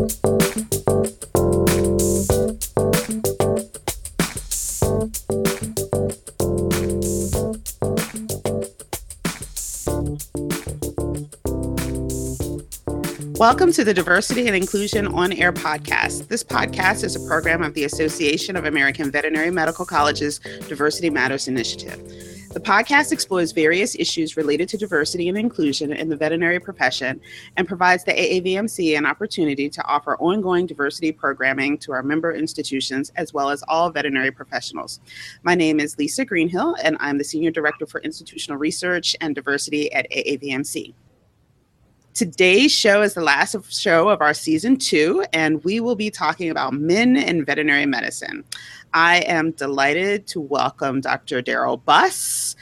Welcome to the Diversity and Inclusion On Air podcast. This podcast is a program of the Association of American Veterinary Medical Colleges Diversity Matters Initiative. The podcast explores various issues related to diversity and inclusion in the veterinary profession and provides the AAVMC an opportunity to offer ongoing diversity programming to our member institutions as well as all veterinary professionals. My name is Lisa Greenhill, and I'm the Senior Director for Institutional Research and Diversity at AAVMC. Today's show is the last show of our season two, and we will be talking about men in veterinary medicine. I am delighted to welcome Dr. Daryl Buss,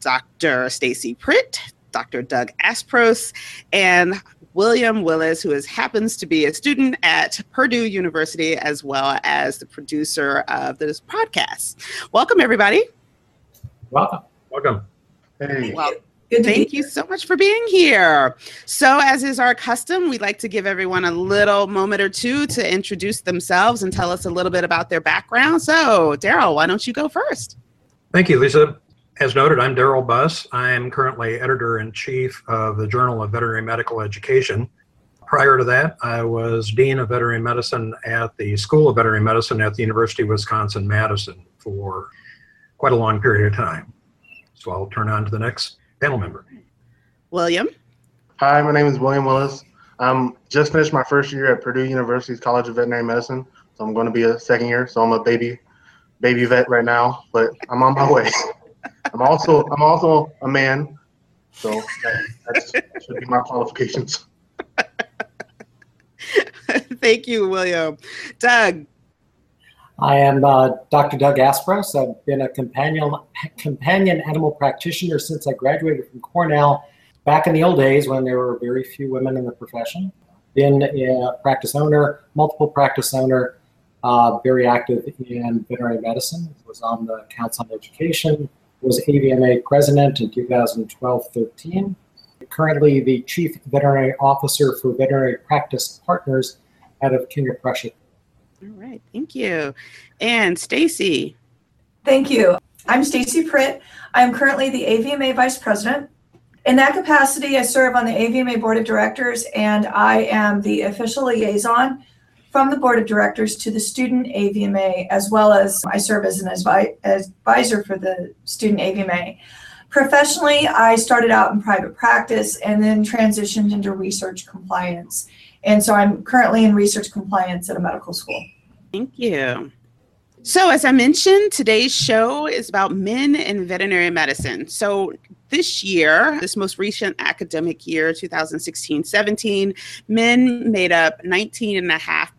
Dr. Stacy Pritt, Dr. Doug Aspros, and William Willis, who is, happens to be a student at Purdue University as well as the producer of this podcast. Welcome, everybody. Welcome. Welcome. Hey. Well, Good Thank you so much for being here. So, as is our custom, we'd like to give everyone a little moment or two to introduce themselves and tell us a little bit about their background. So, Daryl, why don't you go first? Thank you, Lisa. As noted, I'm Daryl Buss. I am currently editor in chief of the Journal of Veterinary Medical Education. Prior to that, I was Dean of Veterinary Medicine at the School of Veterinary Medicine at the University of Wisconsin Madison for quite a long period of time. So I'll turn on to the next panel member. William. Hi, my name is William Willis. I'm just finished my first year at Purdue University's College of Veterinary Medicine, so I'm going to be a second year. So I'm a baby, baby vet right now, but I'm on my way. I'm also I'm also a man, so that, that should be my qualifications. Thank you, William. Doug. I am uh, Dr. Doug Aspros. I've been a companion companion animal practitioner since I graduated from Cornell back in the old days when there were very few women in the profession. Been a practice owner, multiple practice owner, uh, very active in veterinary medicine. Was on the Council on Education. Was AVMA president in 2012-13. Currently the chief veterinary officer for veterinary practice partners out of King of Prussia all right, thank you. And Stacy. Thank you. I'm Stacy Pritt. I'm currently the AVMA Vice President. In that capacity, I serve on the AVMA Board of Directors and I am the official liaison from the Board of Directors to the student AVMA, as well as I serve as an advi- advisor for the student AVMA. Professionally, I started out in private practice and then transitioned into research compliance. And so I'm currently in research compliance at a medical school. Thank you. So, as I mentioned, today's show is about men in veterinary medicine. So, this year, this most recent academic year, 2016 17, men made up 19.5%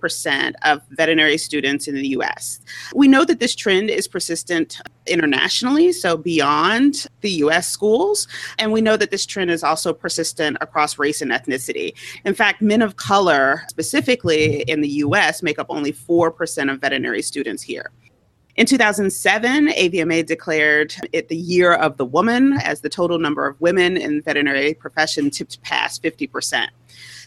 of veterinary students in the US. We know that this trend is persistent internationally, so beyond the US schools. And we know that this trend is also persistent across race and ethnicity. In fact, men of color, specifically in the US, make up only 4% of veterinary students here. In 2007, AVMA declared it the year of the woman as the total number of women in the veterinary profession tipped past 50%.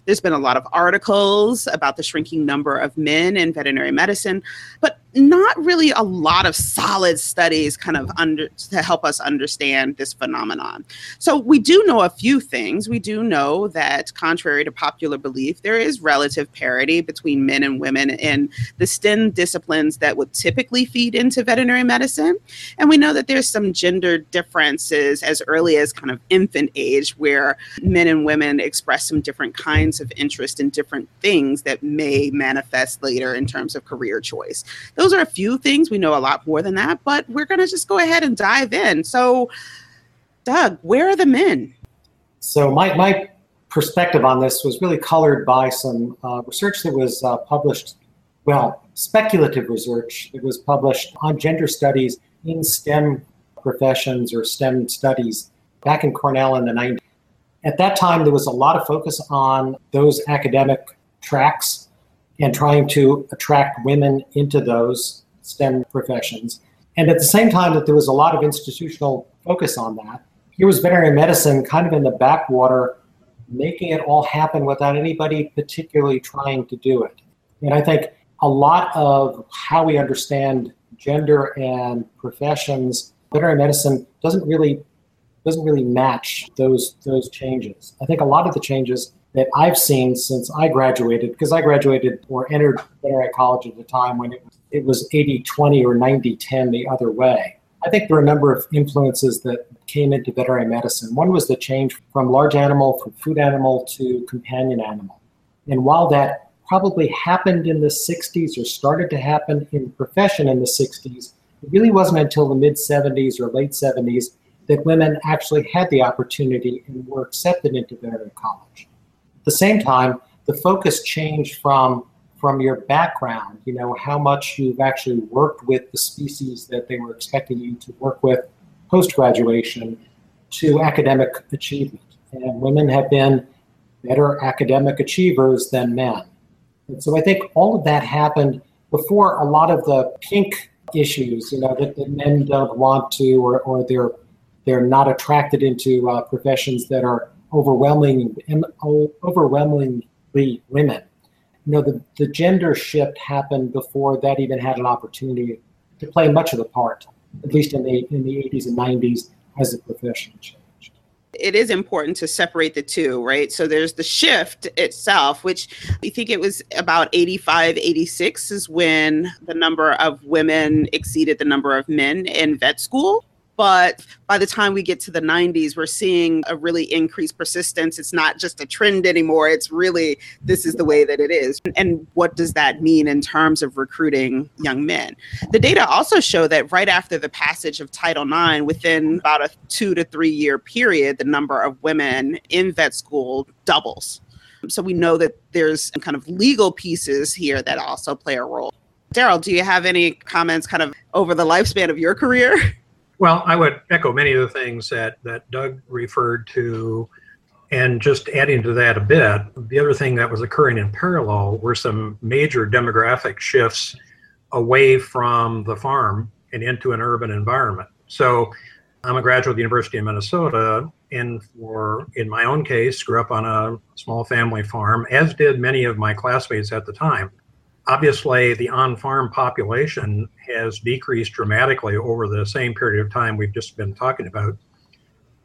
There's been a lot of articles about the shrinking number of men in veterinary medicine, but not really a lot of solid studies kind of under to help us understand this phenomenon. So we do know a few things. We do know that contrary to popular belief, there is relative parity between men and women in the STEM disciplines that would typically feed into veterinary medicine. And we know that there's some gender differences as early as kind of infant age where men and women express some different kinds of interest in different things that may manifest later in terms of career choice. Those those are a few things. We know a lot more than that, but we're going to just go ahead and dive in. So, Doug, where are the men? So, my, my perspective on this was really colored by some uh, research that was uh, published, well, speculative research that was published on gender studies in STEM professions or STEM studies back in Cornell in the 90s. At that time, there was a lot of focus on those academic tracks and trying to attract women into those STEM professions. And at the same time that there was a lot of institutional focus on that, here was veterinary medicine kind of in the backwater making it all happen without anybody particularly trying to do it. And I think a lot of how we understand gender and professions, veterinary medicine doesn't really doesn't really match those those changes. I think a lot of the changes that I've seen since I graduated, because I graduated or entered veterinary college at the time when it, it was 80 20 or 90 10 the other way. I think there are a number of influences that came into veterinary medicine. One was the change from large animal, from food animal to companion animal. And while that probably happened in the 60s or started to happen in the profession in the 60s, it really wasn't until the mid 70s or late 70s that women actually had the opportunity and were accepted into veterinary college. At the same time, the focus changed from from your background, you know, how much you've actually worked with the species that they were expecting you to work with post graduation to academic achievement. And women have been better academic achievers than men. And so I think all of that happened before a lot of the pink issues, you know, that, that men don't want to or, or they're they're not attracted into uh, professions that are overwhelming, overwhelmingly women. You know, the, the gender shift happened before that even had an opportunity to play much of the part, at least in the in the 80s and 90s as the profession changed it is important to separate the two, right? So there's the shift itself, which I think it was about 85, 86 is when the number of women exceeded the number of men in vet school. But by the time we get to the 90s, we're seeing a really increased persistence. It's not just a trend anymore. It's really, this is the way that it is. And what does that mean in terms of recruiting young men? The data also show that right after the passage of Title IX, within about a two to three year period, the number of women in vet school doubles. So we know that there's kind of legal pieces here that also play a role. Daryl, do you have any comments kind of over the lifespan of your career? Well, I would echo many of the things that, that Doug referred to. And just adding to that a bit, the other thing that was occurring in parallel were some major demographic shifts away from the farm and into an urban environment. So I'm a graduate of the University of Minnesota, and for in my own case, grew up on a small family farm, as did many of my classmates at the time obviously the on-farm population has decreased dramatically over the same period of time we've just been talking about.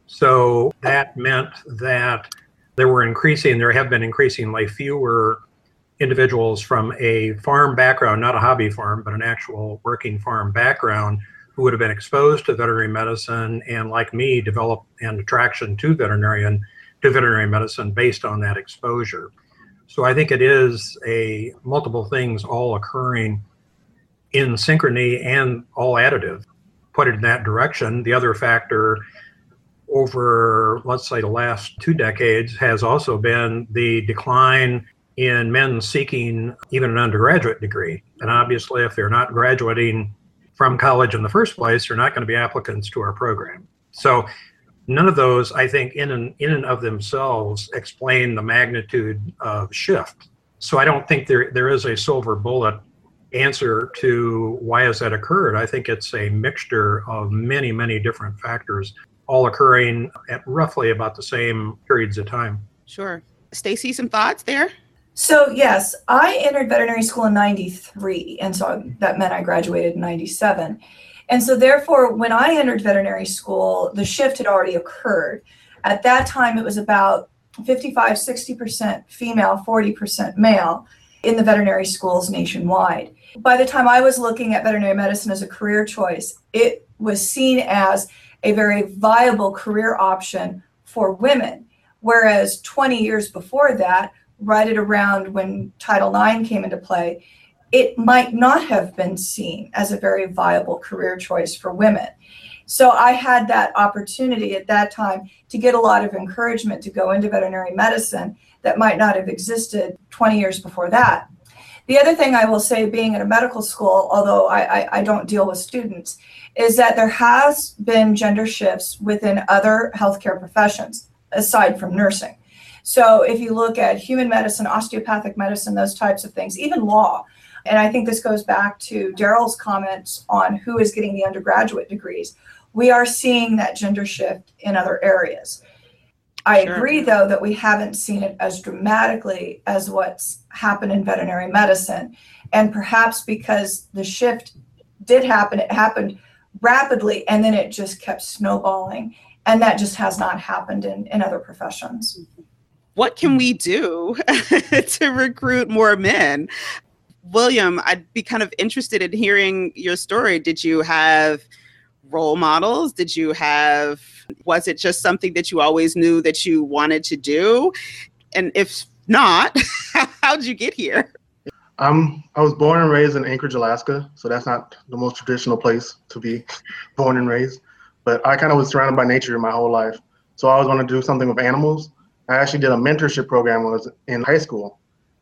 So that meant that there were increasing, there have been increasingly fewer individuals from a farm background, not a hobby farm, but an actual working farm background who would have been exposed to veterinary medicine and like me developed an attraction to veterinarian to veterinary medicine based on that exposure. So I think it is a multiple things all occurring in synchrony and all additive. Put it in that direction. The other factor over, let's say, the last two decades has also been the decline in men seeking even an undergraduate degree. And obviously, if they're not graduating from college in the first place, they're not going to be applicants to our program. So none of those, I think, in and in and of themselves, explain the magnitude of shift. So I don't think there there is a silver bullet answer to why has that occurred. I think it's a mixture of many, many different factors, all occurring at roughly about the same periods of time. Sure. Stacy, some thoughts there? So yes, I entered veterinary school in 93 and so that meant I graduated in 97. And so, therefore, when I entered veterinary school, the shift had already occurred. At that time, it was about 55, 60% female, 40% male in the veterinary schools nationwide. By the time I was looking at veterinary medicine as a career choice, it was seen as a very viable career option for women. Whereas 20 years before that, right at around when Title IX came into play, it might not have been seen as a very viable career choice for women. So I had that opportunity at that time to get a lot of encouragement to go into veterinary medicine that might not have existed 20 years before that. The other thing I will say, being in a medical school, although I, I, I don't deal with students, is that there has been gender shifts within other healthcare professions aside from nursing. So if you look at human medicine, osteopathic medicine, those types of things, even law, and I think this goes back to Daryl's comments on who is getting the undergraduate degrees. We are seeing that gender shift in other areas. I Sure. agree, though, that we haven't seen it as dramatically as what's happened in veterinary medicine. And perhaps because the shift did happen, it happened rapidly and then it just kept snowballing. And that just has not happened in, in other professions. what can we do to recruit more men? William, I'd be kind of interested in hearing your story. Did you have role models? Did you have, was it just something that you always knew that you wanted to do? And if not, how'd you get here? Um, I was born and raised in Anchorage, Alaska, so that's not the most traditional place to be born and raised. But I kind of was surrounded by nature my whole life, so I always wanted to do something with animals. I actually did a mentorship program when I was in high school.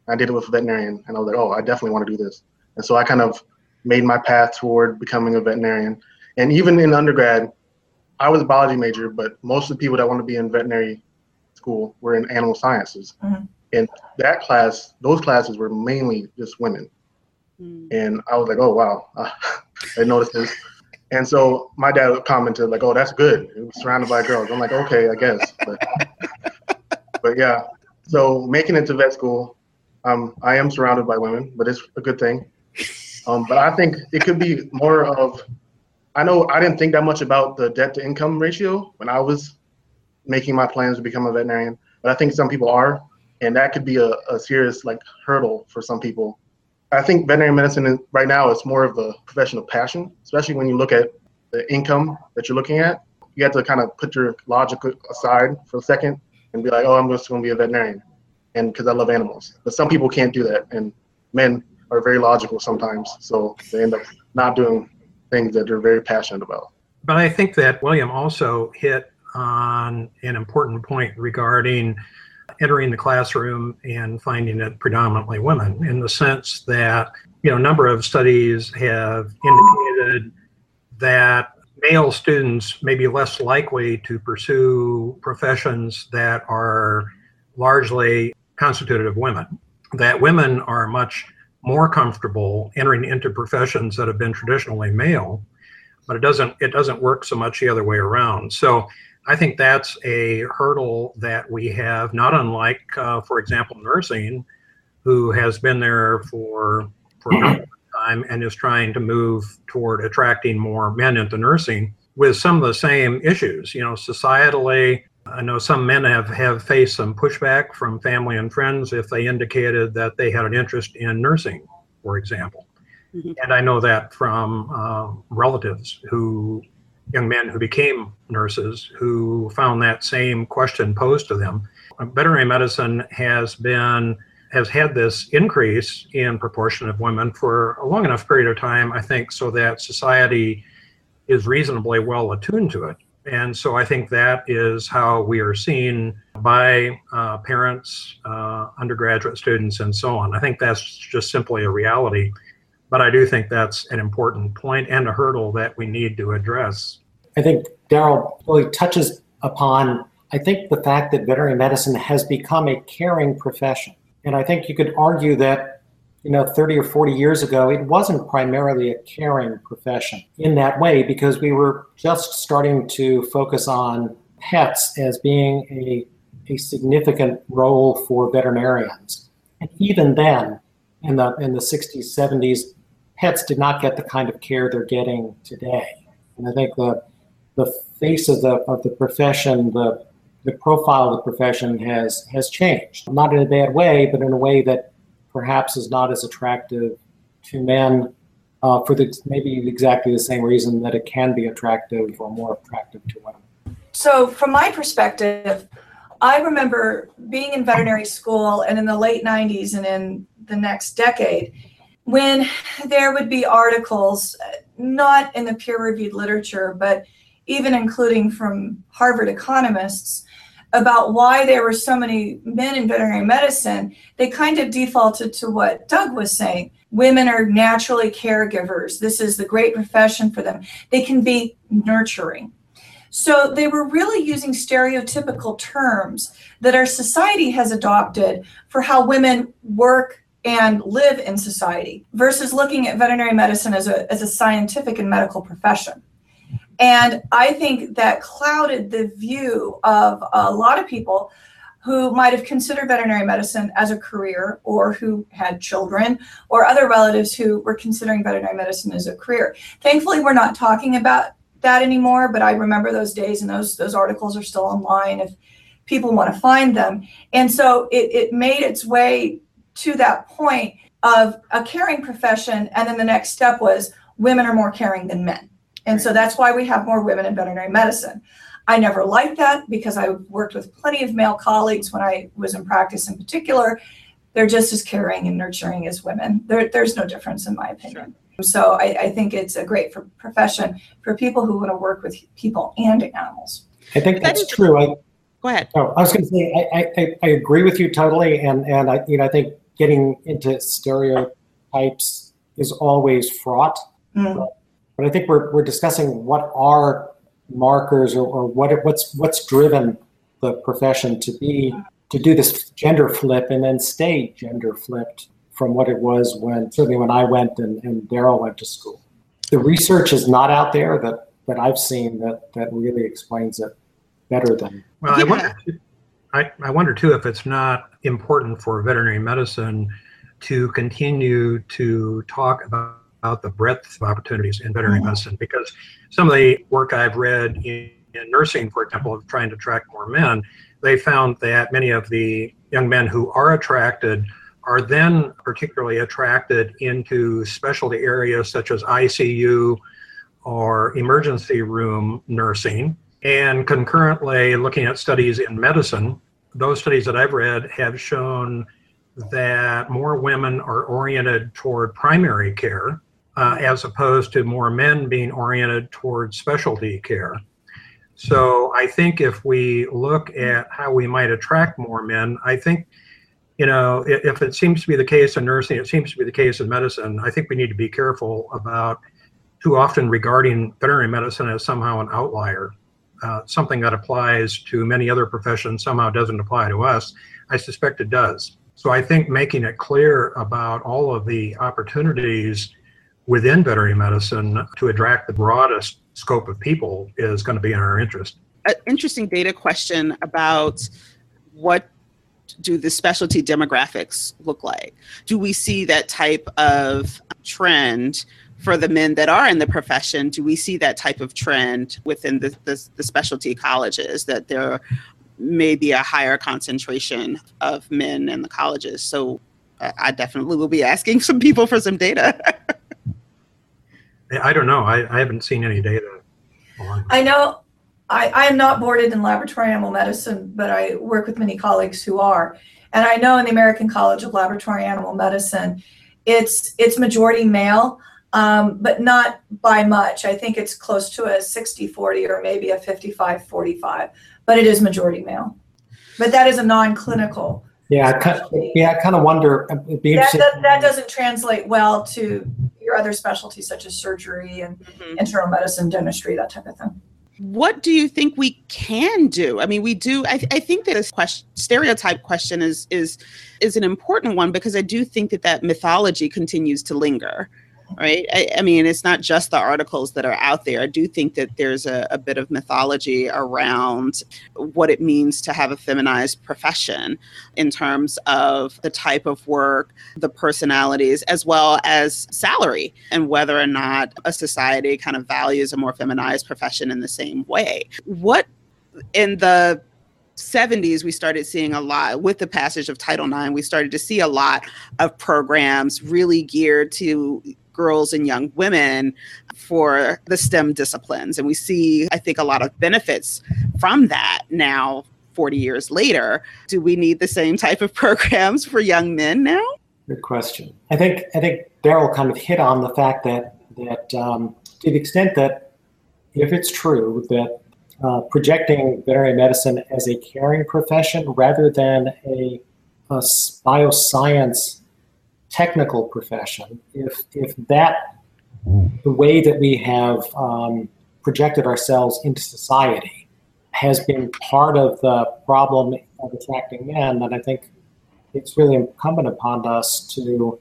I did it with a veterinarian, and I was like, oh, I definitely want to do this. And so I kind of made my path toward becoming a veterinarian. And even in undergrad, I was a biology major, but most of the people that want to be in veterinary school were in animal sciences. Mhm. And that class, those classes were mainly just women. And I was like, oh, wow, I noticed this. And so my dad commented, like, oh, that's good. It was surrounded by girls. I'm like, okay, I guess. But, but yeah, so making it to vet school, um, I am surrounded by women, but it's a good thing. Um, but I think it could be more of, I know I didn't think that much about the debt to income ratio when I was making my plans to become a veterinarian, but I think some people are, and that could be a, a serious like hurdle for some people. I think veterinary medicine is, right now is more of a profession of passion, especially when you look at the income that you're looking at. You have to kind of put your logic aside for a second and be like, oh, I'm just going to be a veterinarian, and because I love animals. But some people can't do that, and men are very logical sometimes, so they end up not doing things that they're very passionate about. But I think that William also hit on an important point regarding entering the classroom and finding it predominantly women in the sense that, you know, a number of studies have indicated that male students may be less likely to pursue professions that are largely constituted of women, that women are much more comfortable entering into professions that have been traditionally male but it doesn't it doesn't work so much the other way around. So i think that's a hurdle that we have not unlike uh, for example nursing who has been there for for a time and is trying to move toward attracting more men into nursing with some of the same issues you know societally I know some men have, have faced some pushback from family and friends if they indicated that they had an interest in nursing, for example. Mhm. And I know that from uh, relatives who, young men who became nurses, who found that same question posed to them. Veterinary medicine has been has had this increase in proportion of women for a long enough period of time, I think, so that society is reasonably well attuned to it. And so I think that is how we are seen by uh, parents, uh, undergraduate students, and so on. I think that's just simply a reality. But I do think that's an important point and a hurdle that we need to address. I think Daryl really touches upon, I think, the fact that veterinary medicine has become a caring profession. And I think you could argue that, you know, 30 or 40 years ago, it wasn't primarily a caring profession in that way because we were just starting to focus on pets as being a, a significant role for veterinarians. And even then, in the, in the 60s, 70s, pets did not get the kind of care they're getting today. And I think the, the face of the, of the profession, the, the profile of the profession has, has changed. Not in a bad way, but in a way that perhaps is not as attractive to men uh, for the, maybe exactly the same reason that it can be attractive or more attractive to women. So, from my perspective, I remember being in veterinary school and in the late 90s and in the next decade when there would be articles, not in the peer reviewed literature, but even including from Harvard economists, about why there were so many men in veterinary medicine, they kind of defaulted to what Doug was saying. Women are naturally caregivers. This is the great profession for them. They can be nurturing. So they were really using stereotypical terms that our society has adopted for how women work and live in society versus looking at veterinary medicine as a, as a scientific and medical profession. And I think that clouded the view of a lot of people who might have considered veterinary medicine as a career or who had children or other relatives who were considering veterinary medicine as a career. Thankfully, we're not talking about that anymore, but I remember those days and those those articles are still online if people want to find them. And so it, it made its way to that point of a caring profession. And then the next step was women are more caring than men. And so that's why we have more women in veterinary medicine. I never liked that because I worked with plenty of male colleagues when I was in practice in particular. They're just as caring and nurturing as women. There, there's no difference in my opinion. Sure. So I, I, think it's a great for profession for people who want to work with people and animals. I think that's that true. I, Go ahead. Oh, I was going to say I, I, I agree with you totally, and and I you know I think getting into stereotypes is always fraught. Mm. But, but I think we're we're discussing what are markers or, or what what's what's driven the profession to be to do this gender flip and then stay gender flipped from what it was when certainly when I went and, and Daryl went to school. The research is not out there that that I've seen that that really explains it better than. Well, yeah. I wonder. I, I wonder too if it's not important for veterinary medicine to continue to talk about about the breadth of opportunities in veterinary mm-hmm. medicine because some of the work I've read in, in, nursing, for example, of trying to attract more men, they found that many of the young men who are attracted are then particularly attracted into specialty areas such as ICU or emergency room nursing. And concurrently, looking at studies in medicine, those studies that I've read have shown that more women are oriented toward primary care uh, as opposed to more men being oriented towards specialty care. So I think if we look at how we might attract more men, I think, you know, if, it seems to be the case in nursing, it seems to be the case in medicine, I think we need to be careful about too often regarding veterinary medicine as somehow an outlier. Uh, something that applies to many other professions somehow doesn't apply to us. I suspect it does. So I think making it clear about all of the opportunities within veterinary medicine to attract the broadest scope of people is going to be in our interest. An interesting data question about what do the specialty demographics look like? Do we see that type of trend for the men that are in the profession? Do we see that type of trend within the, the, the specialty colleges that there may be a higher concentration of men in the colleges? So I definitely will be asking some people for some data. I don't know. I, I haven't seen any data. I know I, I am not boarded in laboratory animal medicine, but I work with many colleagues who are. And I know in the American College of Laboratory Animal Medicine, it's it's majority male, um, but not by much. I think it's close to a 60-40 or maybe a 55-45, but it is majority male. But that is a non-clinical. Yeah, I, yeah, I kind of wonder. That, that, that doesn't translate well to your other specialties such as surgery and mm-hmm. internal medicine, dentistry, that type of thing. What do you think we can do? I mean, we do. I, I think that this question, stereotype question is is is an important one because I do think that that mythology continues to linger right? I, I, mean, it's not just the articles that are out there. I do think that there's a, a, bit of mythology around what it means to have a feminized profession in terms of the type of work, the personalities, as well as salary, and whether or not a society kind of values a more feminized profession in the same way. What in the 70s we started seeing a lot with the passage of title ix we started to see a lot of programs really geared to girls and young women for the STEM disciplines. And we see, I think, a lot of benefits from that now, 40 years later. Do we need the same type of programs for young men now? Good question. I think I think Daryl kind of hit on the fact that that um, to the extent that if it's true that uh, projecting veterinary medicine as a caring profession rather than a, a bioscience technical profession, if if that the way that we have um, projected ourselves into society has been part of the problem of attracting men, then I think it's really incumbent upon us to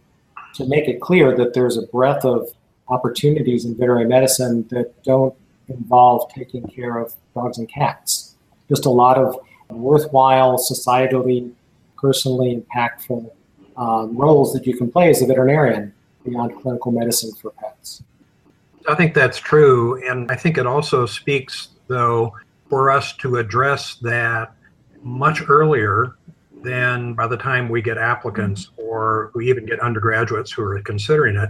to make it clear that there's a breadth of opportunities in veterinary medicine that don't involve taking care of dogs and cats. Just a lot of worthwhile, societally, personally impactful um, roles that you can play as a veterinarian beyond clinical medicine for pets. I think that's true. And I think it also speaks, though, for us to address that much earlier than by the time we get applicants or we even get undergraduates who are considering it.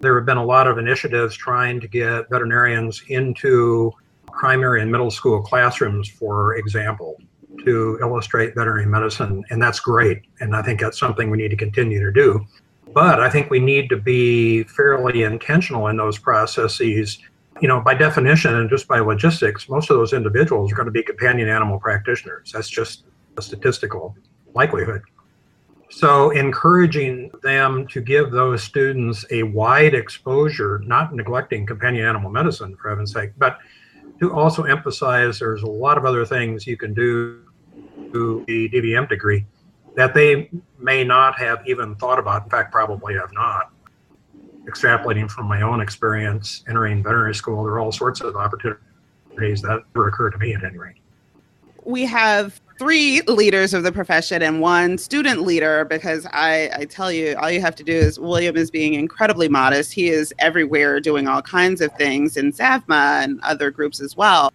There have been a lot of initiatives trying to get veterinarians into primary and middle school classrooms, for example, to illustrate veterinary medicine. And that's great. And I think that's something we need to continue to do. But I think we need to be fairly intentional in those processes. You know, by definition and just by logistics, most of those individuals are going to be companion animal practitioners. That's just a statistical likelihood. So, encouraging them to give those students a wide exposure, not neglecting companion animal medicine, for heaven's sake, but to also emphasize there's a lot of other things you can do to the DVM degree that they may not have even thought about. In fact, probably have not. Extrapolating from my own experience entering veterinary school, there are all sorts of opportunities that never occur to me at any rate. We have three leaders of the profession and one student leader because I, I tell you, all you have to do is William is being incredibly modest. He is everywhere doing all kinds of things in SAVMA and other groups as well.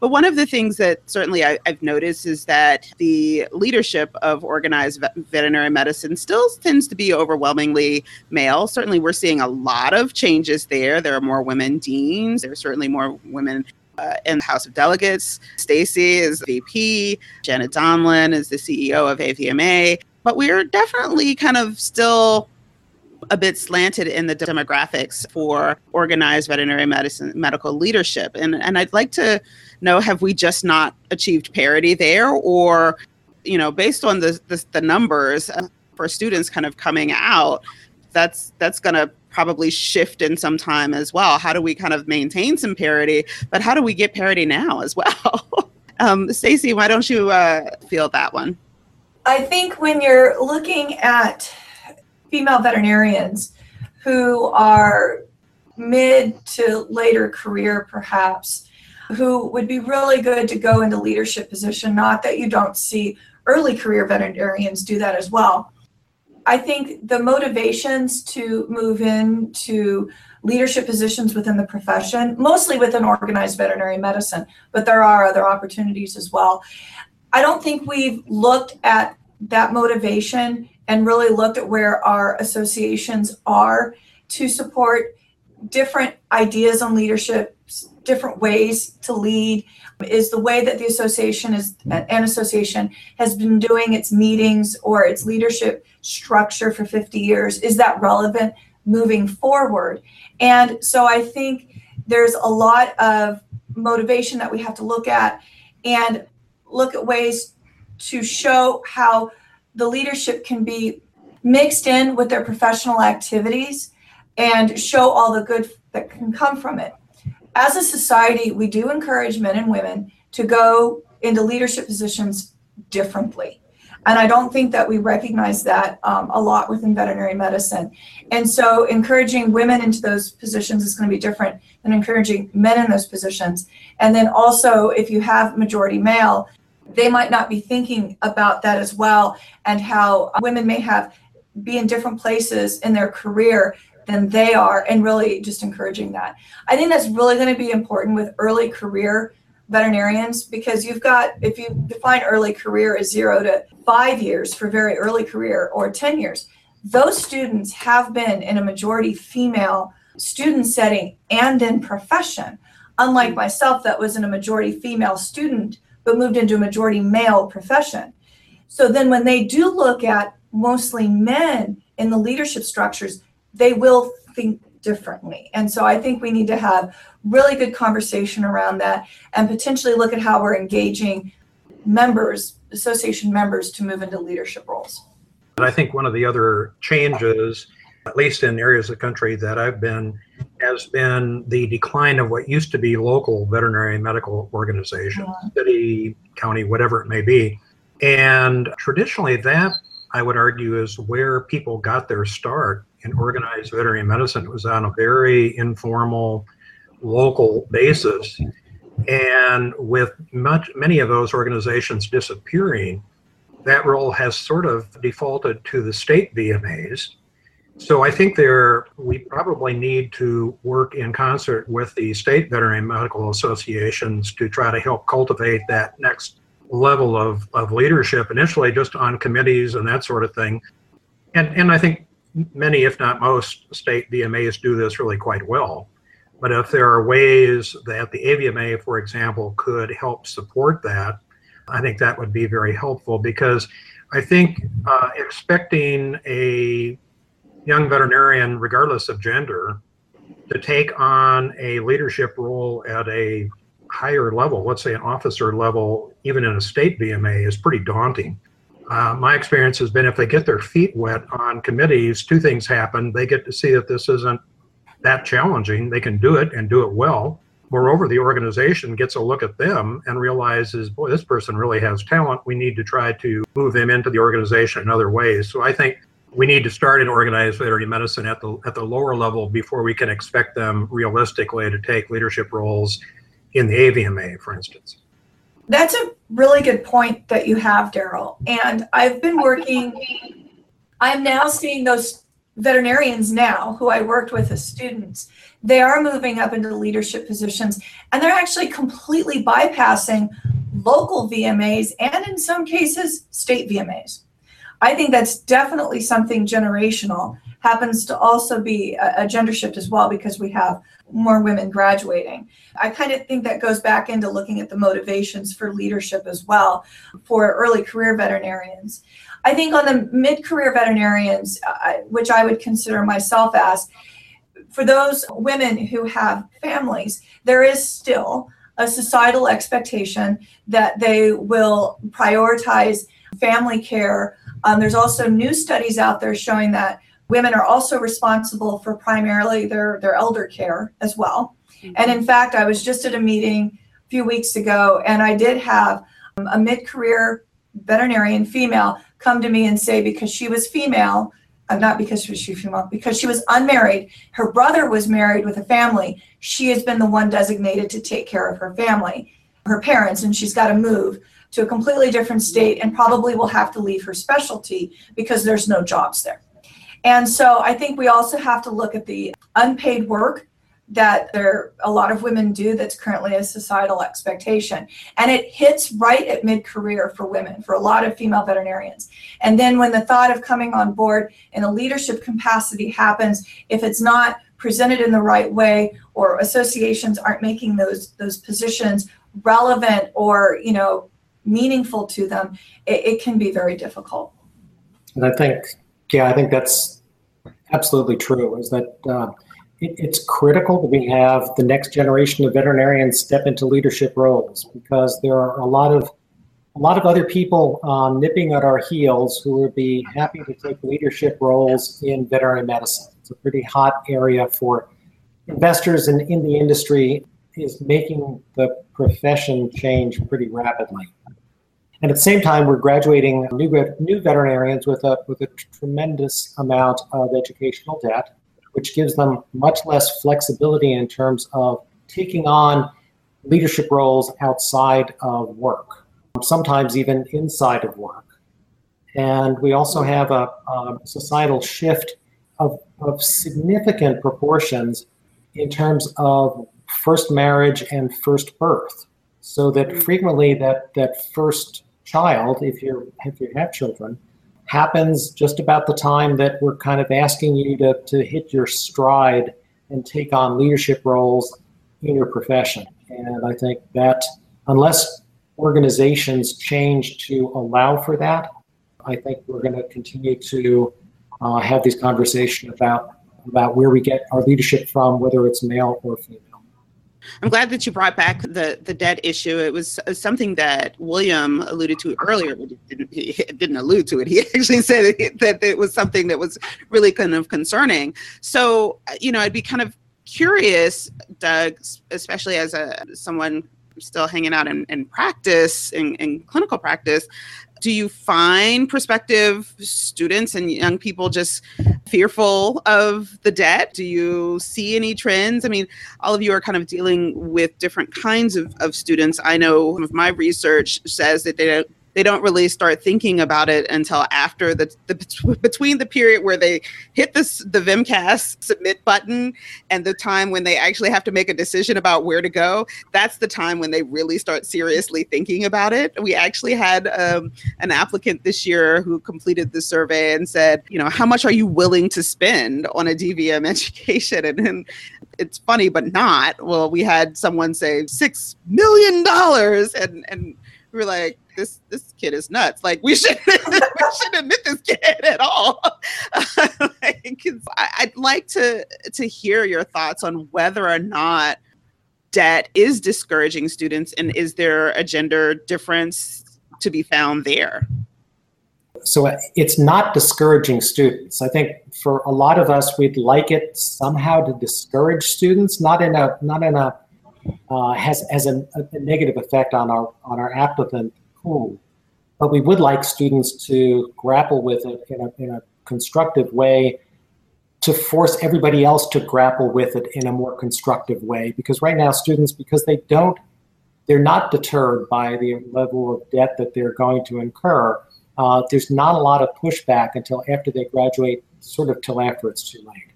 But one of the things that certainly I, have noticed is that the leadership of organized veterinary medicine still tends to be overwhelmingly male. Certainly, we're seeing a lot of changes there. There are more women deans. There are certainly more women uh, in the House of Delegates. Stacy is VP. Janet Donlin is the CEO of AVMA. But we're definitely kind of still a bit slanted in the demographics for organized veterinary medicine medical leadership. And and I'd like to know have we just not achieved parity there or you know based on the the, the numbers uh, for students kind of coming out that's that's going to probably shift in some time as well. How do we kind of maintain some parity, but how do we get parity now as well? um, Stacy, why don't you uh, feel that one? I think when you're looking at female veterinarians who are mid to later career, perhaps, who would be really good to go into leadership position. Not that you don't see early career veterinarians do that as well, I think the motivations to move into leadership positions within the profession, mostly within organized veterinary medicine, but there are other opportunities as well. I don't think we've looked at that motivation and really looked at where our associations are to support different ideas on leadership, different ways to lead, is the way that the association is mm-hmm. an association has been doing its meetings or its leadership structure for 50 years. Is that relevant moving forward? And so i think there's a lot of motivation that we have to look at and look at ways to show how the leadership can be mixed in with their professional activities and show all the good that can come from it as a society, we do encourage men and women to go into leadership positions differently. And I don't think that we recognize that um, a lot within veterinary medicine. And so encouraging women into those positions is going to be different than encouraging men in those positions. And then also, if you have majority male, they might not be thinking about that as well and how women may have be in different places in their career than they are and really just encouraging that. I think that's really going to be important with early career veterinarians because you've got if you define early career as 0 to 5 years for very early career or 10 years those students have been in a majority female student setting and in profession unlike myself that was in a majority female student but moved into a majority male profession so then when they do look at mostly men in the leadership structures they will think differently. And so I think we need to have really good conversation around that and potentially look at how we're engaging members, association members to move into leadership roles. And I think one of the other changes, at least in areas of the country that I've been, has been the decline of what used to be local veterinary medical organizations, yeah. city, county, whatever it may be. And traditionally, that I would argue is where people got their start in organized veterinary medicine. It was on a very informal, local basis. And with much, many of those organizations disappearing, that role has sort of defaulted to the state VMAs. So I think there we probably need to work in concert with the state veterinary medical associations to try to help cultivate that next level of, of leadership initially just on committees and that sort of thing. And and I think many, if not most, state VMAs do this really quite well. But if there are ways that the AVMA, for example, could help support that, I think that would be very helpful because I think uh, expecting a young veterinarian, regardless of gender, to take on a leadership role at a higher level, let's say an officer level, even in a state VMA, is pretty daunting. Uh, my experience has been if they get their feet wet on committees, two things happen. They get to see that this isn't that challenging. They can do it and do it well. Moreover, the organization gets a look at them and realizes, boy, this person really has talent. We need to try to move them into the organization in other ways. So I think we need to start in organized veterinary medicine at the at the lower level before we can expect them realistically to take leadership roles in the AVMA, for instance. That's a really good point that you have, Daryl. And I've been working, I'm now seeing those veterinarians now who I worked with as students. They are moving up into leadership positions and they're actually completely bypassing local VMAs and in some cases state VMAs. I think that's definitely something generational. Happens to also be a, a gender shift as well because we have more women graduating. I kind of think that goes back into looking at the motivations for leadership as well for early career veterinarians. I think on the mid career veterinarians, uh, which I would consider myself as, for those women who have families, there is still a societal expectation that they will prioritize family care um, there's also new studies out there showing that women are also responsible for primarily their, their elder care as well. Mm-hmm. And in fact, I was just at a meeting a few weeks ago, and I did have um, a mid career veterinarian female come to me and say because she was female, uh, not because she was female, because she was unmarried, her brother was married with a family, she has been the one designated to take care of her family, her parents, and she's got to move to a completely different state and probably will have to leave her specialty because there's no jobs there. And so I think we also have to look at the unpaid work that there a lot of women do that's currently a societal expectation and it hits right at mid-career for women for a lot of female veterinarians and then when the thought of coming on board in a leadership capacity happens if it's not presented in the right way or associations aren't making those those positions relevant or you know meaningful to them, it, it can be very difficult. And I think, yeah, I think that's absolutely true. Is that uh, it, it's critical that we have the next generation of veterinarians step into leadership roles because there are a lot of a lot of other people um, nipping at our heels who would be happy to take leadership roles in veterinary medicine. It's a pretty hot area for investors in, in the industry is making the profession change pretty rapidly. And at the same time, we're graduating new, new veterinarians with a, with a tremendous amount of educational debt, which gives them much less flexibility in terms of taking on leadership roles outside of work, sometimes even inside of work. And we also have a, a societal shift of, of significant proportions in terms of first marriage and first birth so that frequently that that first child, if you if you have children, happens just about the time that we're kind of asking you to, to hit your stride and take on leadership roles in your profession. And I think that unless organizations change to allow for that, I think we're going to continue to uh, have these conversations about about where we get our leadership from, whether it's male or female. I'm glad that you brought back the the debt issue. It was something that William alluded to earlier, but he didn't, he didn't allude to it. He actually said that it was something that was really kind of concerning. So, you know, I'd be kind of curious, Doug, especially as a someone still hanging out in, in practice, in, in clinical practice, do you find prospective students and young people just fearful of the debt? Do you see any trends? I mean, all of you are kind of dealing with different kinds of, of students. I know of my research says that they don't they don't really start thinking about it until after the, the between the period where they hit this the VMCAS submit button and the time when they actually have to make a decision about where to go. That's the time when they really start seriously thinking about it. We actually had um, an applicant this year who completed the survey and said, you know, how much are you willing to spend on a DVM education? And, and it's funny, but not. Well, we had someone say six million dollars, and and we were like, this this kid is nuts. Like we shouldn't we shouldn't admit this kid at all. like, I'd like to to hear your thoughts on whether or not debt is discouraging students, and is there a gender difference to be found there? So uh, it's not discouraging students. I think for a lot of us, we'd like it somehow to discourage students, not in a not in a uh, has has a, a, negative effect on our on our applicant pool. But we would like students to grapple with it in a, in a constructive way to force everybody else to grapple with it in a more constructive way. Because right now, students, because they don't, they're not deterred by the level of debt that they're going to incur. Uh, there's not a lot of pushback until after they graduate, sort of till after it's too late.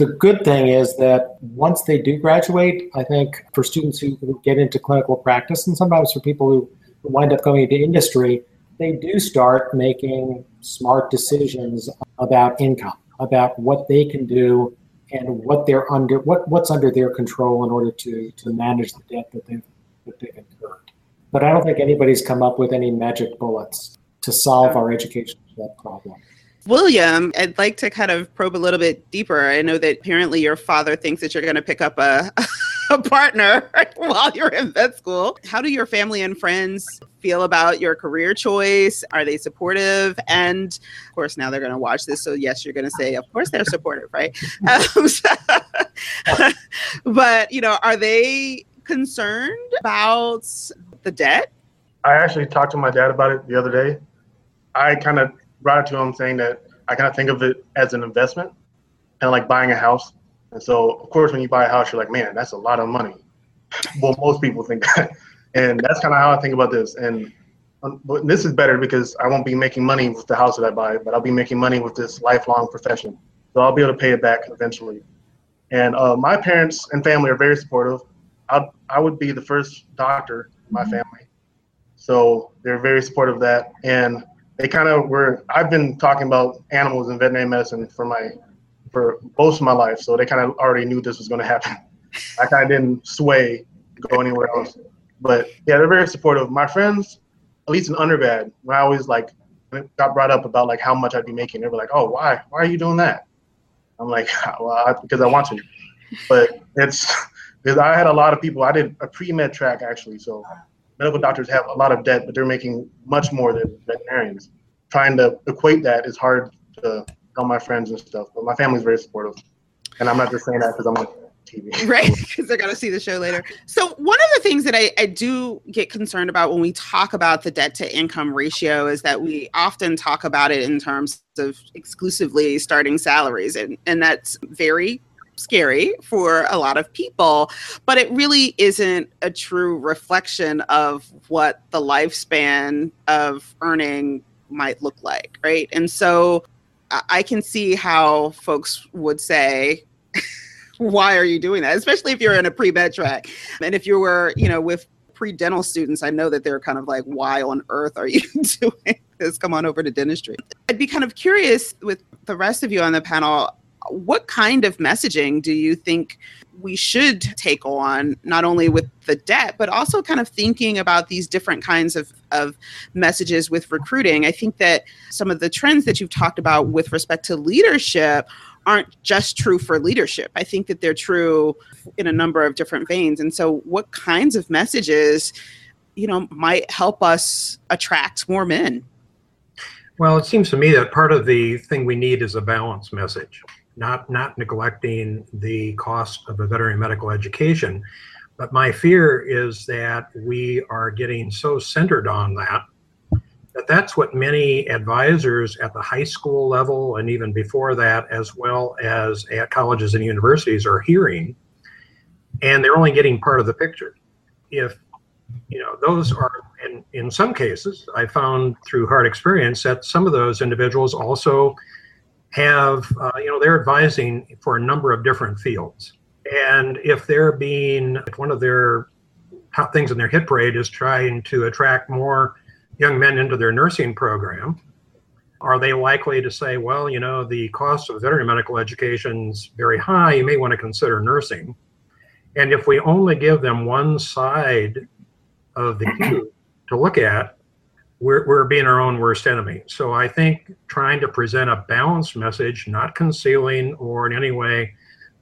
The good thing is that once they do graduate, I think for students who, who get into clinical practice, and sometimes for people who wind up going into industry, they do start making smart decisions about income, about what they can do and what they're under what, what's under their control in order to to manage the debt that they've that they've incurred. But I don't think anybody's come up with any magic bullets to solve our education debt problem. William, I'd like to kind of probe a little bit deeper. I know that apparently your father thinks that you're going to pick up a a partner while you're in vet school. How do your family and friends feel about your career choice? Are they supportive? And of course, now they're going to watch this. So, yes, you're going to say, of course, they're supportive, right? Um, so, but, you know, are they concerned about the debt? I actually talked to my dad about it the other day. I kind of brought it to him saying that I kind of think of it as an investment, kind of like buying a house. And so, of course, when you buy a house, you're like, man, that's a lot of money. well, most people think that. And that's kind of how I think about this. And um, but this is better because I won't be making money with the house that I buy, but I'll be making money with this lifelong profession. So I'll be able to pay it back eventually. And uh, my parents and family are very supportive. I I would be the first doctor in my family, so they're very supportive of that. And they kind of were. I've been talking about animals and veterinary medicine for my for most of my life, so they kind of already knew this was going to happen. I kind of didn't sway, go anywhere else. But yeah, they're very supportive. My friends, at least in undergrad, when I always like got brought up about like how much I'd be making, they were like, "Oh, why? Why are you doing that?" I'm like, "Well, I, because I want to." But it's because I had a lot of people. I did a pre med track actually, so medical doctors have a lot of debt, but they're making much more than veterinarians. Trying to equate that is hard to tell my friends and stuff. But my family's very supportive, and I'm not just saying that because I'm on TV. Right, because they're going to see the show later. So one of the things that I, I do get concerned about when we talk about the debt to income ratio is that we often talk about it in terms of exclusively starting salaries, and and that's very scary for a lot of people, but it really isn't a true reflection of what the lifespan of earning might look like, right? And so I can see how folks would say, why are you doing that? Especially if you're in a pre-med track. And if you were, you know, with pre-dental students, I know that they're kind of like, why on earth are you doing this? Come on over to dentistry. I'd be kind of curious with the rest of you on the panel, what kind of messaging do you think we should take on not only with the debt but also kind of thinking about these different kinds of, of messages with recruiting? I think that some of the trends that you've talked about with respect to leadership aren't just true for leadership. I think that they're true in a number of different veins. And so what kinds of messages you know might help us attract more men? Well it seems to me that part of the thing we need is a balanced message not not neglecting the cost of a veterinary medical education. But my fear is that we are getting so centered on that that that's what many advisors at the high school level and even before that, as well as at colleges and universities, are hearing, and they're only getting part of the picture. If you know those are in, in some cases i found through hard experience that some of those individuals also have uh, you know they're advising for a number of different fields. And if they're being one of their top things in their hit parade is trying to attract more young men into their nursing program are they likely to say well you know the cost of veterinary medical education is very high you may want to consider nursing. And if we only give them one side of the queue to look at, we're, we're being our own worst enemy. So I think trying to present a balanced message, not concealing or in any way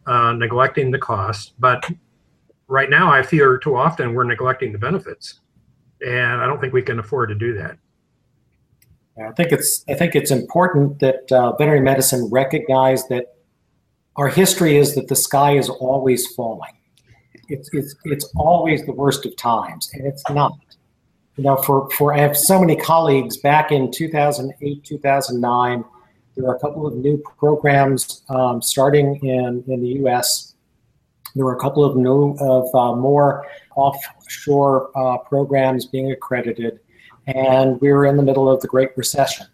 uh, neglecting the cost, but right now I fear too often we're neglecting the benefits, and I don't think we can afford to do that. I think it's I think it's important that uh, veterinary medicine recognize that our history is that the sky is always falling it's it's it's always the worst of times, and it's not. You know, for for I have so many colleagues back in 2008, 2009. There were a couple of new programs um, starting in in the U.S. There were a couple of new of uh, more offshore uh, programs being accredited, and we were in the middle of the Great Recession.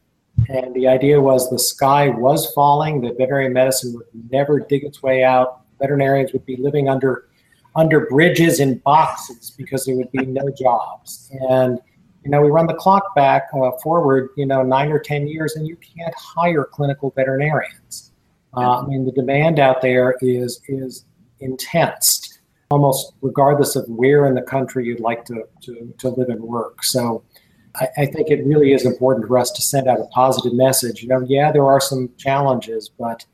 And the idea was the sky was falling, that veterinary medicine would never dig its way out. Veterinarians would be living under under bridges in boxes because there would be no jobs. And you know, we run the clock back uh, forward, you know, nine or ten years, and you can't hire clinical veterinarians. Uh, I mean, the demand out there is is intense, almost regardless of where in the country you'd like to to, to live and work. So. I, I think it really is important for us to send out a positive message. You know, yeah, there are some challenges, but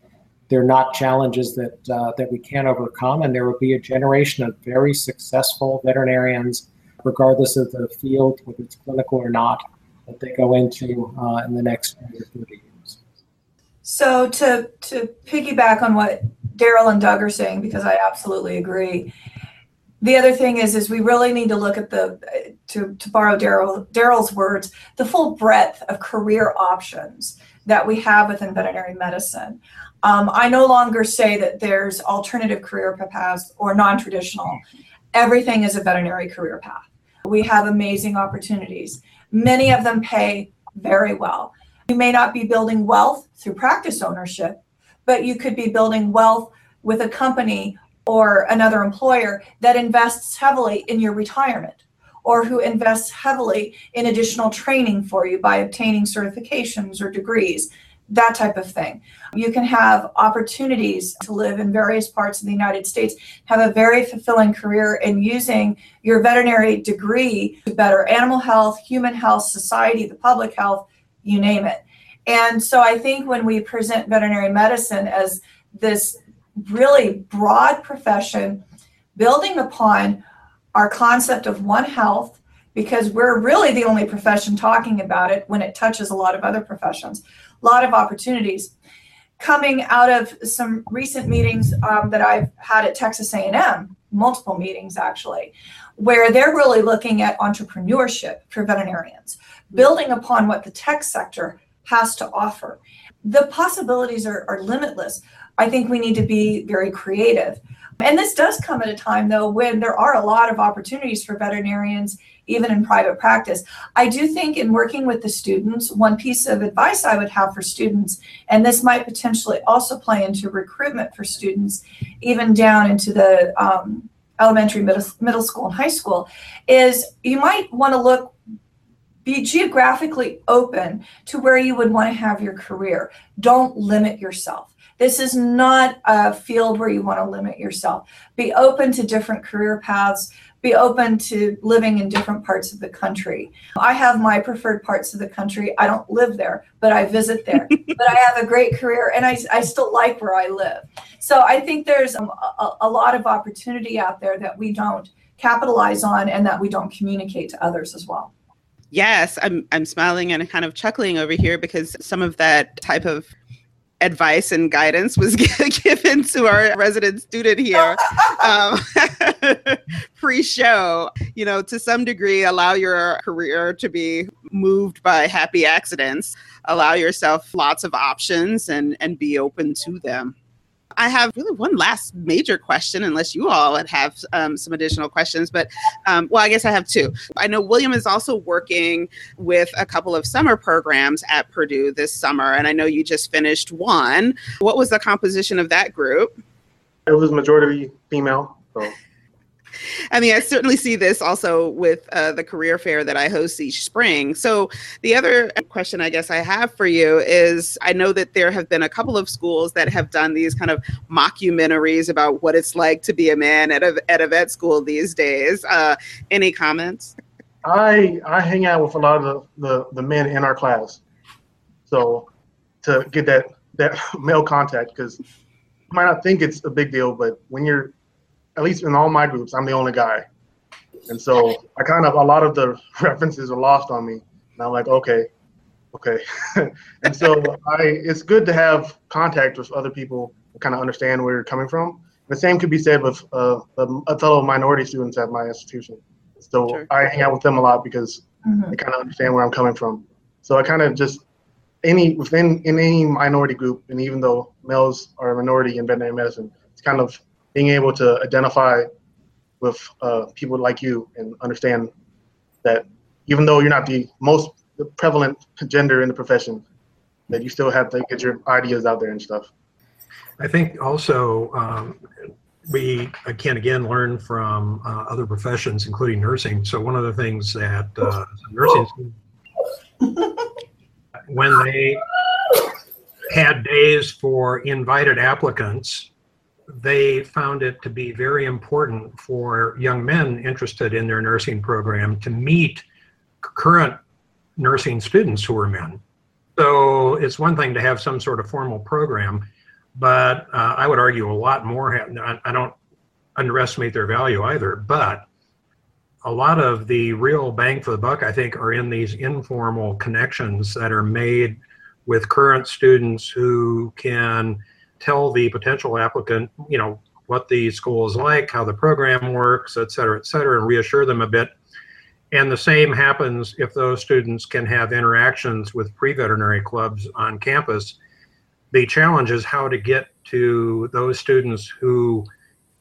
they're not challenges that uh, that we can't overcome, and there will be a generation of very successful veterinarians, regardless of the field, whether it's clinical or not, that they go into uh, in the next 20 or 30 years. So to to piggyback on what Daryl and Doug are saying, because I absolutely agree. The other thing is, is we really need to look at the, to, to borrow Daryl Daryl's words, the full breadth of career options that we have within veterinary medicine. Um, I no longer say that there's alternative career paths or non-traditional. Everything is a veterinary career path. We have amazing opportunities. Many of them pay very well. You may not be building wealth through practice ownership, but you could be building wealth with a company or another employer that invests heavily in your retirement or who invests heavily in additional training for you by obtaining certifications or degrees that type of thing. You can have opportunities to live in various parts of the United States, have a very fulfilling career in using your veterinary degree to better animal health, human health, society, the public health, you name it. And so I think when we present veterinary medicine as this really broad profession, building upon our concept of one health, because we're really the only profession talking about it when it touches a lot of other professions lot of opportunities. Coming out of some recent meetings um, that I've had at Texas A&M, multiple meetings actually, where they're really looking at entrepreneurship for veterinarians, building upon what the tech sector has to offer. The possibilities are, are limitless. I think we need to be very creative. And this does come at a time, though, when there are a lot of opportunities for veterinarians even in private practice. I do think in working with the students, one piece of advice I would have for students, and this might potentially also play into recruitment for students, even down into the um, elementary, middle, middle school, and high school, is you might want to look be geographically open to where you would want to have your career. Don't limit yourself. This is not a field where you want to limit yourself. Be open to different career paths be open to living in different parts of the country. I have my preferred parts of the country. I don't live there, but I visit there. but I have a great career and I, I still like where I live. So I think there's um, a, a lot of opportunity out there that we don't capitalize on and that we don't communicate to others as well. Yes, I'm I'm smiling and kind of chuckling over here because some of that type of advice and guidance was given to our resident student here. Um, pre-show, you know, to some degree allow your career to be moved by happy accidents, allow yourself lots of options and and be open to them. I have really one last major question, unless you all have um, some additional questions. But um, well, I guess I have two. I know William is also working with a couple of summer programs at Purdue this summer, and I know you just finished one. What was the composition of that group? It was majority female. So I mean, I certainly see this also with uh, the career fair that I host each spring. So, the other question I guess I have for you is I know that there have been a couple of schools that have done these kind of mockumentaries about what it's like to be a man at a, at a vet school these days. Uh, any comments? I I hang out with a lot of the, the, the men in our class. So, to get that, that male contact, because you might not think it's a big deal, but when you're at least in all my groups, I'm the only guy. And so I kind of, a lot of the references are lost on me. And I'm like, okay, okay. and so I, it's good to have contact with other people and kind of understand where you're coming from. The same could be said with uh, a fellow minority students at my institution. So sure. I hang out with them a lot because mm-hmm. they kind of understand where I'm coming from. So I kind of just any within in any minority group, and even though males are a minority in veterinary medicine, it's kind of being able to identify with uh, people like you and understand that even though you're not the most prevalent gender in the profession, that you still have to get your ideas out there and stuff. I think also um, we can again learn from uh, other professions, including nursing. So one of the things that uh, nursing when they had days for invited applicants they found it to be very important for young men interested in their nursing program to meet current nursing students who are men. So it's one thing to have some sort of formal program, but uh, I would argue a lot more. Have, I don't underestimate their value either, but a lot of the real bang for the buck, I think, are in these informal connections that are made with current students who can tell the potential applicant, you know, what the school is like, how the program works, et cetera, et cetera, and reassure them a bit. And the same happens if those students can have interactions with pre-veterinary clubs on campus. The challenge is how to get to those students who,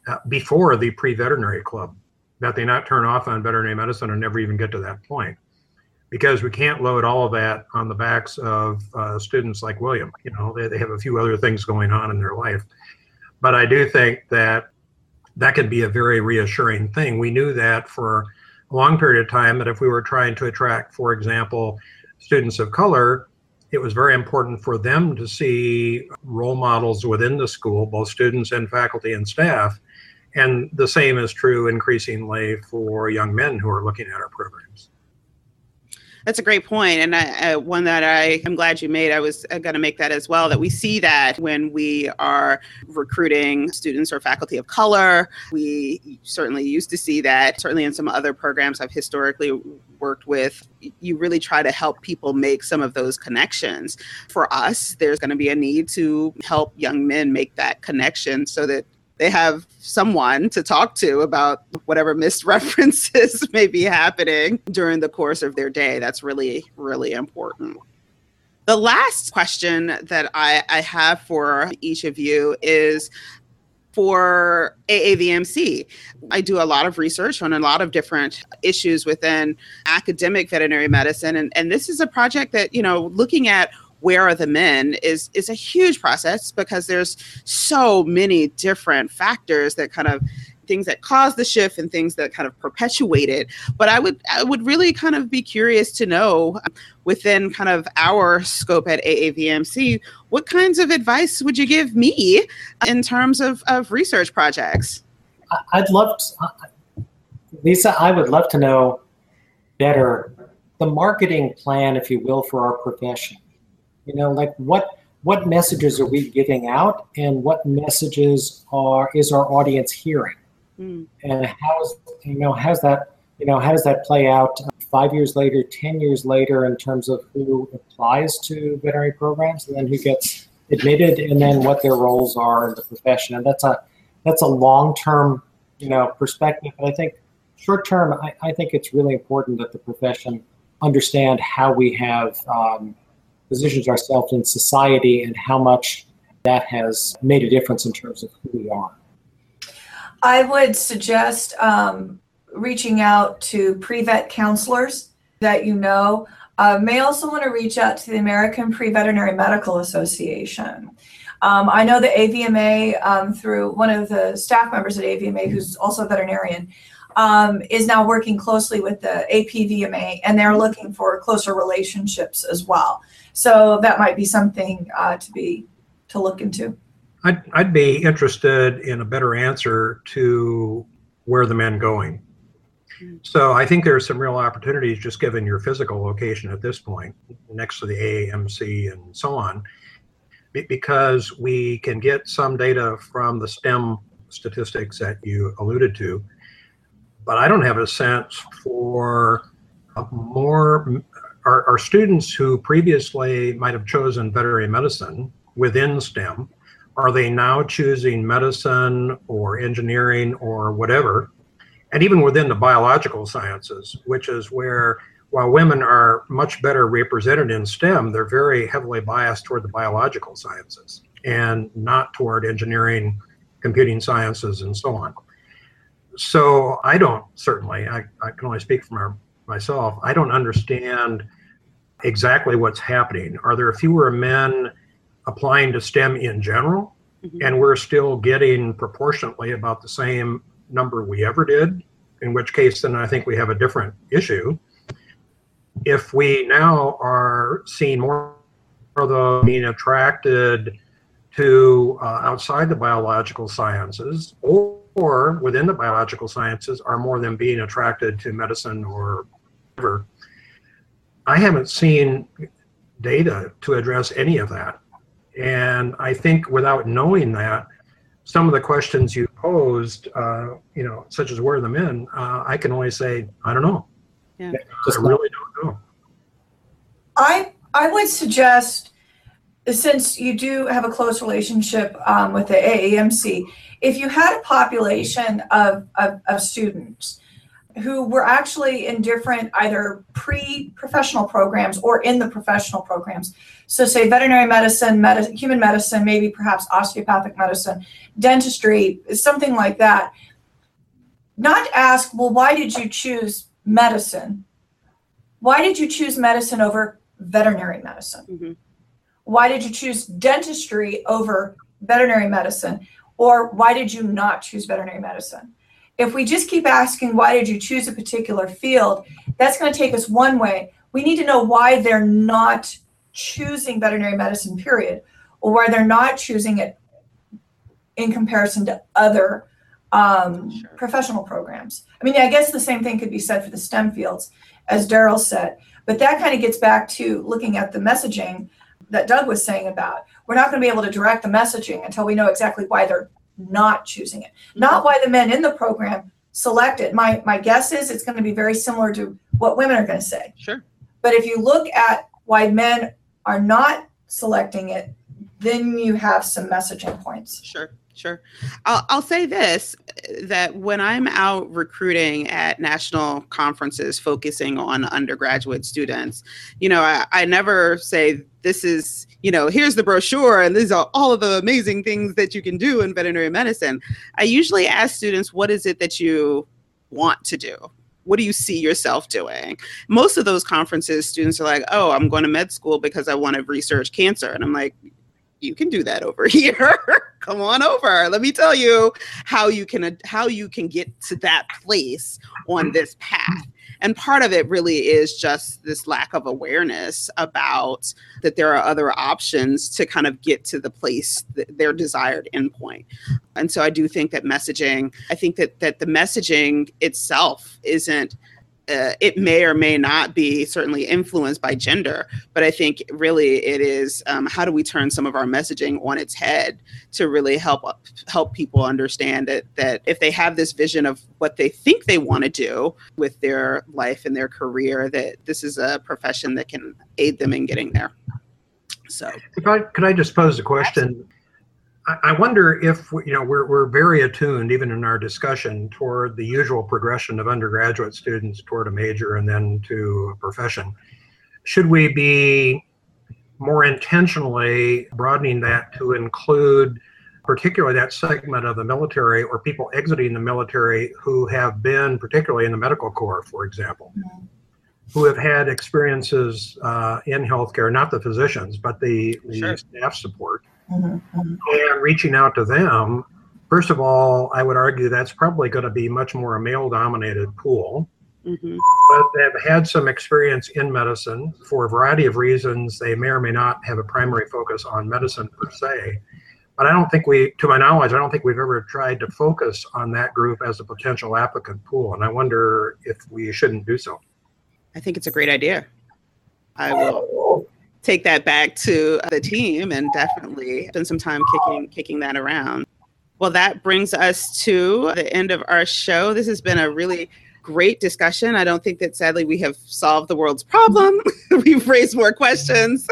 uh, before the pre-veterinary club, that they not turn off on veterinary medicine and never even get to that point because we can't load all of that on the backs of uh, students like William. You know, they, they have a few other things going on in their life. But I do think that that could be a very reassuring thing. We knew that for a long period of time that if we were trying to attract, for example, students of color, it was very important for them to see role models within the school, both students and faculty and staff. And the same is true increasingly for young men who are looking at our programs. That's a great point, and I, uh, one that I am glad you made. I was going to make that as well. That we see that when we are recruiting students or faculty of color, we certainly used to see that. Certainly in some other programs I've historically worked with, you really try to help people make some of those connections. For us, there's going to be a need to help young men make that connection so that they have someone to talk to about whatever misreferences may be happening during the course of their day. That's really, really important. The last question that I, I have for each of you is for AAVMC. I do a lot of research on a lot of different issues within academic veterinary medicine. And, and this is a project that, you know, looking at where are the men is is a huge process because there's so many different factors that kind of things that cause the shift and things that kind of perpetuate it but i would i would really kind of be curious to know um, within kind of our scope at aavmc what kinds of advice would you give me in terms of, of research projects? I'd love to lisa i would love to know better the marketing plan if you will for our profession you know, like what what messages are we giving out, and what messages are is our audience hearing, mm. and how's you know how's that you know how does that play out five years later, ten years later in terms of who applies to veterinary programs, and then who gets admitted, and then what their roles are in the profession, and that's a that's a long term you know, perspective. But I think short term, I, I think it's really important that the profession understand how we have um, positioned ourselves in society and how much that has made a difference in terms of who we are. I would suggest um, reaching out to pre-vet counselors that you know. Uh, may also want to reach out to the American Pre-Veterinary Medical Association. Um, I know the AVMA um, through one of the staff members at AVMA, who's also a veterinarian, um, is now working closely with the APVMA, and they're looking for closer relationships as well. So that might be something uh, to be to look into. I'd, I'd be interested in a better answer to where the men going. So I think there's some real opportunities just given your physical location at this point, next to the AAMC and so on, because we can get some data from the STEM statistics that you alluded to, but I don't have a sense for more our, our students who previously might have chosen veterinary medicine within STEM, are they now choosing medicine or engineering or whatever? And even within the biological sciences, which is where, while women are much better represented in STEM, they're very heavily biased toward the biological sciences and not toward engineering, computing sciences, and so on. So I don't certainly, I, I can only speak from my, myself, I don't understand exactly what's happening. Are there fewer men applying to STEM in general? Mm-hmm. And we're still getting proportionately about the same number we ever did, in which case, then I think we have a different issue. If we now are seeing more of them being attracted to uh, outside the biological sciences or, or within the biological sciences, are more than being attracted to medicine or whatever, I haven't seen data to address any of that. And I think without knowing that, some of the questions you posed, uh, you know, such as where are the men, uh, I can only say, I don't know. Yeah. I really don't know. I I would suggest, since you do have a close relationship um, with the AAMC, if you had a population of, of, of students who were actually in different either pre-professional programs or in the professional programs. So say veterinary medicine, med- human medicine, maybe perhaps osteopathic medicine, dentistry, something like that. Not ask, well, why did you choose medicine? Why did you choose medicine over veterinary medicine? Mm-hmm. Why did you choose dentistry over veterinary medicine? Or why did you not choose veterinary medicine? If we just keep asking, why did you choose a particular field? That's going to take us one way. We need to know why they're not choosing veterinary medicine, period, or why they're not choosing it in comparison to other um, sure. professional programs. I mean, I guess the same thing could be said for the STEM fields, as Daryl said. But that kind of gets back to looking at the messaging that Doug was saying about. We're not going to be able to direct the messaging until we know exactly why they're not choosing it, not mm-hmm. why the men in the program select it. My my guess is it's going to be very similar to what women are going to say. Sure. But if you look at why men are not selecting it, then you have some messaging points. Sure. Sure. I'll, I'll say this that when I'm out recruiting at national conferences focusing on undergraduate students, you know, I, I never say this is, you know, here's the brochure and these are all of the amazing things that you can do in veterinary medicine. I usually ask students, what is it that you want to do? What do you see yourself doing? Most of those conferences, students are like, oh, I'm going to med school because I want to research cancer. And I'm like, you can do that over here come on over let me tell you how you can how you can get to that place on this path and part of it really is just this lack of awareness about that there are other options to kind of get to the place their desired endpoint. And so i do think that messaging i think that that the messaging itself isn't uh, it may or may not be certainly influenced by gender, but I think really it is um, how do we turn some of our messaging on its head to really help help people understand that that if they have this vision of what they think they want to do with their life and their career, that this is a profession that can aid them in getting there. So, if I could, I just pose a question. I wonder if you know we're we're very attuned, even in our discussion, toward the usual progression of undergraduate students toward a major and then to a profession. Should we be more intentionally broadening that to include particularly that segment of the military or people exiting the military who have been particularly in the medical corps for example mm-hmm. who have had experiences uh, in healthcare not the physicians but the, the sure. staff support mm-hmm. and reaching out to them first of all i would argue that's probably going to be much more a male dominated pool Mm-hmm. But they've had some experience in medicine for a variety of reasons. They may or may not have a primary focus on medicine per se. But I don't think we, to my knowledge, I don't think we've ever tried to focus on that group as a potential applicant pool. And I wonder if we shouldn't do so. I think it's a great idea. I will take that back to the team and definitely spend some time kicking kicking that around. Well, that brings us to the end of our show. This has been a really great discussion. I don't think that sadly we have solved the world's problem. We've raised more questions.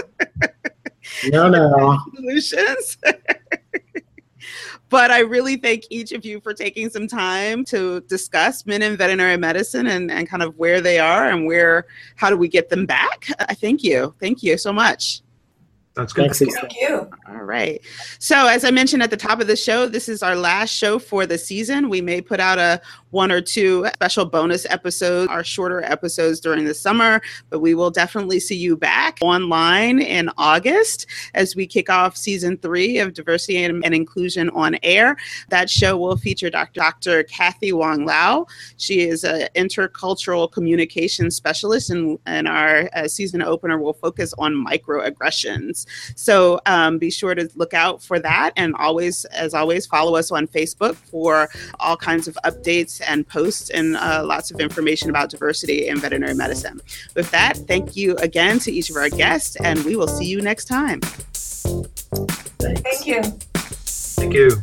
no, no. Solutions. but I really thank each of you for taking some time to discuss men in veterinary medicine and, and kind of where they are and where, how do we get them back? I thank you. Thank you so much. That's good. Thanks, Thank you. All right. So, as I mentioned at the top of the show, this is our last show for the season. We may put out a one or two special bonus episodes, our shorter episodes during the summer, but we will definitely see you back online in August as we kick off season three of Diversity and, and Inclusion on Air. That show will feature Dr. Dr. Kathy Wong Lau. She is an intercultural communication specialist, and, and our uh, season opener will focus on microaggressions. So um, be sure to look out for that. And always, as always, follow us on Facebook for all kinds of updates and posts and uh, lots of information about diversity in veterinary medicine. With that, thank you again to each of our guests, and we will see you next time. Thanks. Thank you. Thank you.